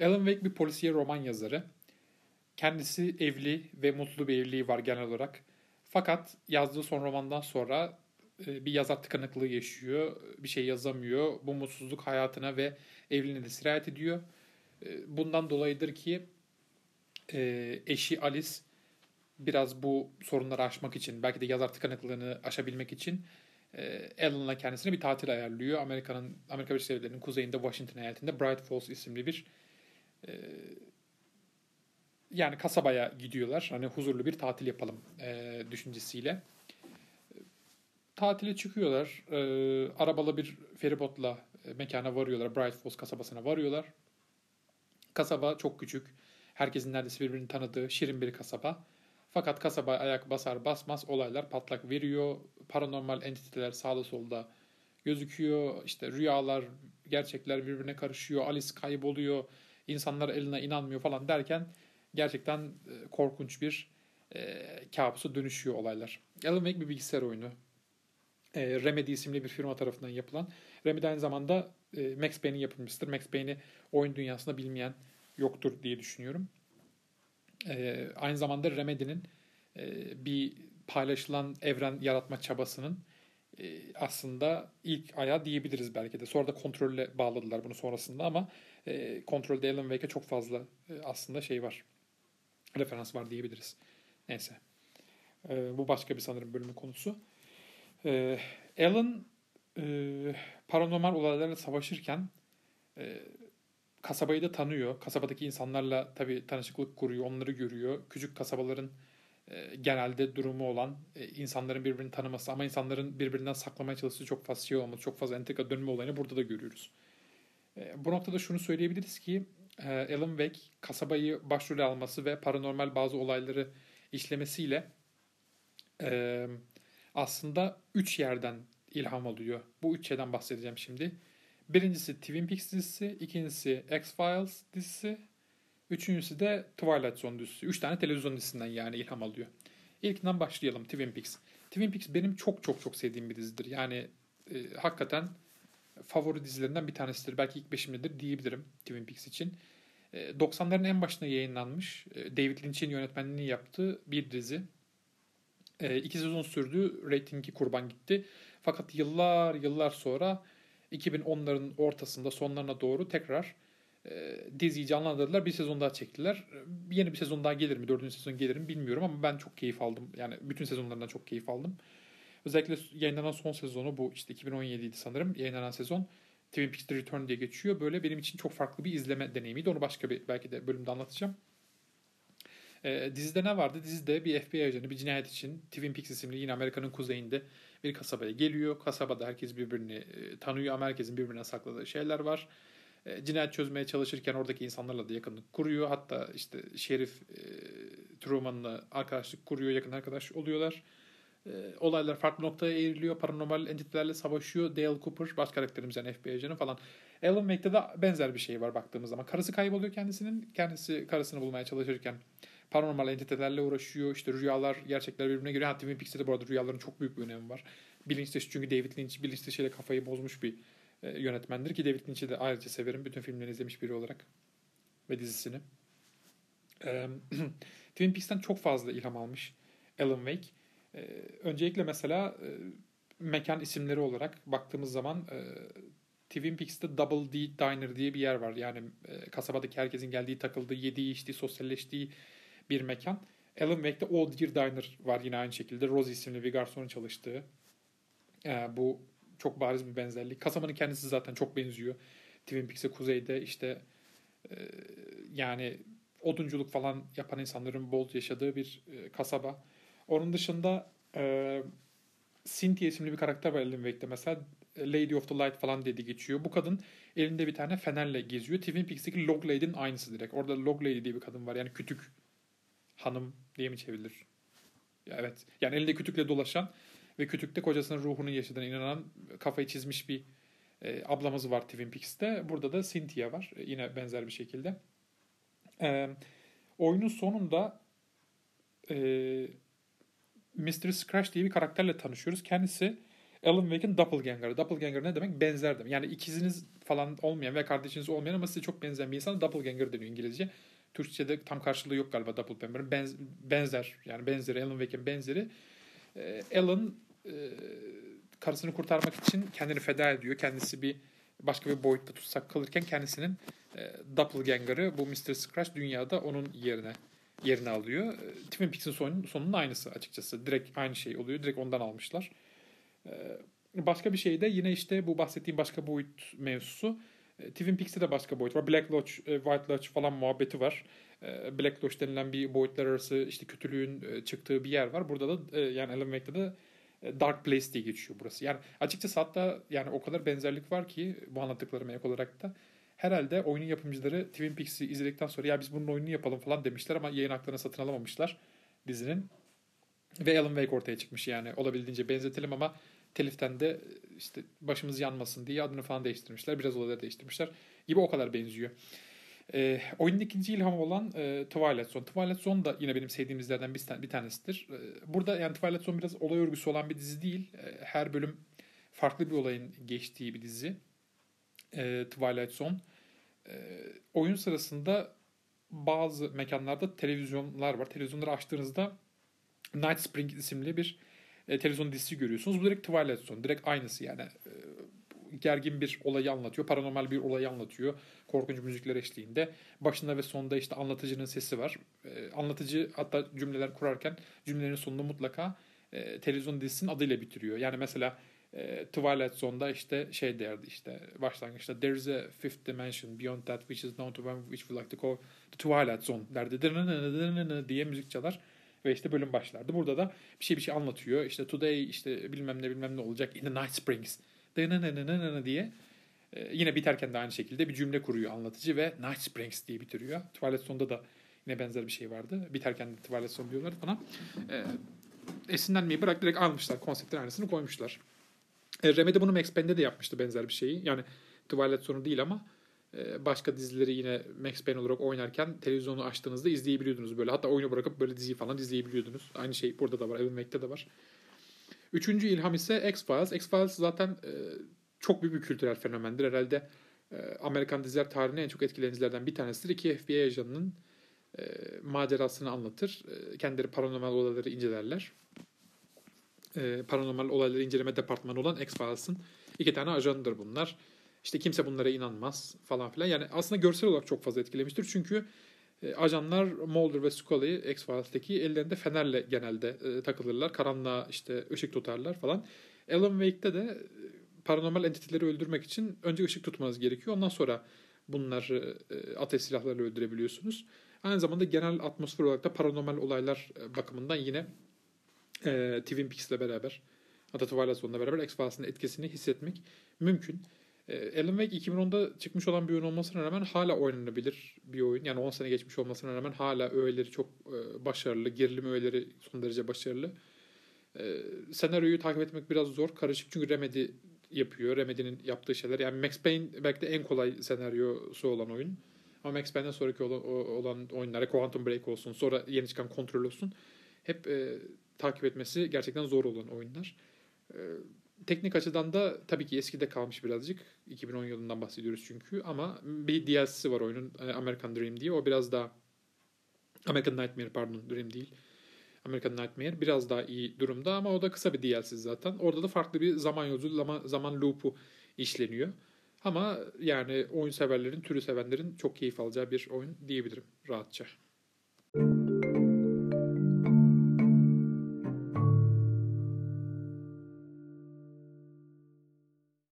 Alan Wake bir polisiye roman yazarı. Kendisi evli ve mutlu bir evliliği var genel olarak. Fakat yazdığı son romandan sonra e, bir yazar tıkanıklığı yaşıyor. Bir şey yazamıyor. Bu mutsuzluk hayatına ve evliliğine de sirayet ediyor. E, bundan dolayıdır ki e, eşi Alice biraz bu sorunları aşmak için, belki de yazar tıkanıklığını aşabilmek için Alan'la kendisine bir tatil ayarlıyor. Amerika'nın Amerika Birleşik Devletleri'nin kuzeyinde Washington eyaletinde Bright Falls isimli bir yani kasabaya gidiyorlar. Hani huzurlu bir tatil yapalım e, düşüncesiyle. Tatile çıkıyorlar. E, arabalı bir feribotla e, mekana varıyorlar. Bright Falls kasabasına varıyorlar. Kasaba çok küçük. Herkesin neredeyse birbirini tanıdığı şirin bir kasaba. Fakat kasaba ayak basar basmaz olaylar patlak veriyor. Paranormal entiteler sağda solda gözüküyor. İşte rüyalar, gerçekler birbirine karışıyor. Alice kayboluyor. İnsanlar eline inanmıyor falan derken gerçekten e, korkunç bir e, kabusa dönüşüyor olaylar. Alan Wake bir bilgisayar oyunu. E, Remedy isimli bir firma tarafından yapılan. Remedy aynı zamanda e, Max Payne'in yapımcısıdır. Max Payne'i oyun dünyasında bilmeyen yoktur diye düşünüyorum. E, aynı zamanda Remedy'nin e, bir paylaşılan evren yaratma çabasının e, aslında ilk ayağı diyebiliriz belki de. Sonra da kontrolle bağladılar bunu sonrasında ama e, kontrolde Alan Wake'e çok fazla e, aslında şey var referans var diyebiliriz. Neyse. E, bu başka bir sanırım bölümün konusu. E, Alan e, paranormal olaylarla savaşırken e, kasabayı da tanıyor. Kasabadaki insanlarla tabii tanışıklık kuruyor, onları görüyor. Küçük kasabaların e, genelde durumu olan e, insanların birbirini tanıması ama insanların birbirinden saklamaya çalıştığı çok fazla şey olması, çok fazla entrika dönme olayını burada da görüyoruz. E, bu noktada şunu söyleyebiliriz ki e, Alan Wake kasabayı başrole alması ve paranormal bazı olayları işlemesiyle e, aslında üç yerden ilham alıyor. Bu üç şeyden bahsedeceğim şimdi. Birincisi Twin Peaks dizisi, ikincisi X-Files dizisi, üçüncüsü de Twilight Zone dizisi. Üç tane televizyon dizisinden yani ilham alıyor. İlkinden başlayalım Twin Peaks. Twin Peaks benim çok çok çok sevdiğim bir dizidir. Yani e, hakikaten favori dizilerinden bir tanesidir. Belki ilk beşimdedir diyebilirim Twin Peaks için. 90'ların e, en başında yayınlanmış e, David Lynch'in yönetmenliğini yaptığı bir dizi. E, iki sezon sürdü. Ratingi kurban gitti. Fakat yıllar yıllar sonra 2010'ların ortasında sonlarına doğru tekrar diziyi canlandırdılar. Bir sezon daha çektiler. Yeni bir sezon daha gelir mi? Dördüncü sezon gelir mi bilmiyorum ama ben çok keyif aldım. Yani bütün sezonlarından çok keyif aldım. Özellikle yayınlanan son sezonu bu işte 2017'ydi sanırım yayınlanan sezon. Twin Peaks The Return diye geçiyor. Böyle benim için çok farklı bir izleme deneyimiydi. Onu başka bir belki de bölümde anlatacağım. Ee, dizide ne vardı? Dizide bir FBI ajanı bir cinayet için Twin Peaks isimli yine Amerika'nın kuzeyinde bir kasabaya geliyor. Kasabada herkes birbirini e, tanıyor ama herkesin birbirine sakladığı şeyler var. E, cinayet çözmeye çalışırken oradaki insanlarla da yakınlık kuruyor. Hatta işte Şerif e, Truman'la arkadaşlık kuruyor, yakın arkadaş oluyorlar. E, olaylar farklı noktaya eğriliyor. Paranormal entitelerle savaşıyor. Dale Cooper baş karakterimiz yani FBI ajanı falan. Alan Wake'de de benzer bir şey var baktığımız zaman. Karısı kayboluyor kendisinin. Kendisi karısını bulmaya çalışırken paranormal entitelerle uğraşıyor. İşte rüyalar, gerçekler birbirine giriyor. Twin Peaks'te de bu arada rüyaların çok büyük bir önemi var. Bilinç dışı çünkü David Lynch bilinç dışıyla kafayı bozmuş bir e, yönetmendir ki David Lynch'i de ayrıca severim. Bütün filmlerini izlemiş biri olarak ve dizisini. Twin Peaks'ten çok fazla ilham almış Alan Wake. E, öncelikle mesela e, mekan isimleri olarak baktığımız zaman e, Twin Peaks'te Double D Diner diye bir yer var. Yani e, kasabadaki herkesin geldiği, takıldığı, yediği, içtiği, sosyalleştiği bir mekan. Alan Wake'de Old Year Diner var yine aynı şekilde. Rose isimli bir garsonun çalıştığı. E, bu çok bariz bir benzerlik. Kasabanın kendisi zaten çok benziyor. Twin Peaks'e kuzeyde işte e, yani odunculuk falan yapan insanların bol yaşadığı bir e, kasaba. Onun dışında e, Cynthia isimli bir karakter var Alan Wake'de mesela. Lady of the Light falan dedi geçiyor. Bu kadın elinde bir tane fenerle geziyor. Twin Peaks'teki Log Lady'nin aynısı direkt. Orada Log Lady diye bir kadın var. Yani kütük hanım diye mi çevrilir? Evet. Yani elinde kütükle dolaşan ve kütükte kocasının ruhunun yaşadığına inanan kafayı çizmiş bir e, ablamız var Twin Peaks'te. Burada da Cynthia var. E, yine benzer bir şekilde. E, oyunun sonunda e, Mr. Scratch diye bir karakterle tanışıyoruz. Kendisi Alan Wake'in doppelganger'ı. Doppelganger ne demek? Benzer demek. Yani ikiziniz falan olmayan ve kardeşiniz olmayan ama size çok benzeyen bir insan doppelganger deniyor İngilizce. Türkçe'de tam karşılığı yok galiba doppelganger'ın. Benz, benzer yani benzeri Alan Wake'in benzeri. E, Alan e, karısını kurtarmak için kendini feda ediyor. Kendisi bir başka bir boyutta tutsak kalırken kendisinin e, doppelganger'ı bu Mr. Scratch dünyada onun yerine yerini alıyor. Twin Peaks'in sonun, sonunun aynısı açıkçası. Direkt aynı şey oluyor. Direkt ondan almışlar. E, başka bir şey de yine işte bu bahsettiğim başka boyut mevzusu. E, Twin Peaks'te de başka boyut var. Black Lodge, e, White Lodge falan muhabbeti var. E, Black Lodge denilen bir boyutlar arası işte kötülüğün e, çıktığı bir yer var. Burada da e, yani Alan Wake'de de Dark Place diye geçiyor burası. Yani açıkçası hatta yani o kadar benzerlik var ki bu anlattıklarım ek olarak da herhalde oyunun yapımcıları Twin Peaks'i izledikten sonra ya biz bunun oyununu yapalım falan demişler ama yayın haklarını satın alamamışlar dizinin. Ve Alan Wake ortaya çıkmış yani olabildiğince benzetelim ama teliften de işte başımız yanmasın diye adını falan değiştirmişler. Biraz olayları değiştirmişler gibi o kadar benziyor. E, oyunun ikinci ilhamı olan e, Twilight Zone. Twilight Zone da yine benim sevdiğim dizilerden bir, bir tanesidir. E, burada yani Twilight Zone biraz olay örgüsü olan bir dizi değil. E, her bölüm farklı bir olayın geçtiği bir dizi. E, Twilight Zone. E, oyun sırasında bazı mekanlarda televizyonlar var. Televizyonları açtığınızda Night Spring isimli bir e, televizyon dizisi görüyorsunuz. Bu direkt Twilight Zone. Direkt aynısı yani. E, gergin bir olayı anlatıyor. Paranormal bir olayı anlatıyor. Korkunç müzikler eşliğinde. Başında ve sonunda işte anlatıcının sesi var. E, anlatıcı hatta cümleler kurarken cümlelerin sonunda mutlaka e, televizyon dizisinin adıyla bitiriyor. Yani mesela e, Twilight Zone'da işte şey derdi işte başlangıçta There's a fifth dimension beyond that which is known to one which we like to call the Twilight Zone derdi diye müzik çalar ve işte bölüm başlardı. Burada da bir şey bir şey anlatıyor. İşte today işte bilmem ne bilmem ne olacak in the night springs diye e, yine biterken de aynı şekilde bir cümle kuruyor anlatıcı ve Night Springs diye bitiriyor. Twilight Zone'da da yine benzer bir şey vardı. Biterken de Twilight Zone diyorlar bana. E, esinlenmeyi bırak direkt almışlar. Konseptin aynısını koymuşlar. E, Remedy bunu Max Payne'de de yapmıştı benzer bir şeyi. Yani Twilight Zone değil ama e, başka dizileri yine Max Payne olarak oynarken televizyonu açtığınızda izleyebiliyordunuz böyle. Hatta oyunu bırakıp böyle diziyi falan izleyebiliyordunuz. Aynı şey burada da var. Alan Wake'de de var. Üçüncü ilham ise X-Files. X-Files zaten e, çok büyük bir kültürel fenomendir. Herhalde Amerikan diziler tarihine en çok etkileyen dizilerden bir tanesidir. İki FBI ajanının macerasını anlatır. Kendileri paranormal olayları incelerler. E, paranormal olayları inceleme departmanı olan X-Files'ın iki tane ajanıdır bunlar. İşte kimse bunlara inanmaz falan filan. Yani aslında görsel olarak çok fazla etkilemiştir. Çünkü e, ajanlar Mulder ve Scully X-Files'teki ellerinde fenerle genelde e, takılırlar. Karanlığa işte ışık tutarlar falan. Alan Wake'de de e, paranormal entiteleri öldürmek için önce ışık tutmanız gerekiyor. Ondan sonra bunları e, ateş silahlarıyla öldürebiliyorsunuz. Aynı zamanda genel atmosfer olarak da paranormal olaylar e, bakımından yine e, Twin Peaks'le beraber hatta Twilight Zone'la beraber X-Files'ın etkisini hissetmek mümkün. E, Alan Wake 2010'da çıkmış olan bir oyun olmasına rağmen hala oynanabilir bir oyun. Yani 10 sene geçmiş olmasına rağmen hala öğeleri çok e, başarılı. Gerilim öğeleri son derece başarılı. E, senaryoyu takip etmek biraz zor. Karışık çünkü Remedy yapıyor. Remedy'nin yaptığı şeyler. Yani Max Payne belki de en kolay senaryosu olan oyun. Ama Max Payne'den sonraki olan, olan oyunlara Quantum Break olsun, sonra yeni çıkan Control olsun. Hep e, takip etmesi gerçekten zor olan oyunlar. E, teknik açıdan da tabii ki eskide kalmış birazcık. 2010 yılından bahsediyoruz çünkü. Ama bir DLC'si var oyunun e, American Dream diye. O biraz daha American Nightmare pardon Dream değil. American Nightmare biraz daha iyi durumda ama o da kısa bir DLC zaten. Orada da farklı bir zaman yolculuğu, zaman loop'u işleniyor. Ama yani oyun severlerin, türü sevenlerin çok keyif alacağı bir oyun diyebilirim rahatça.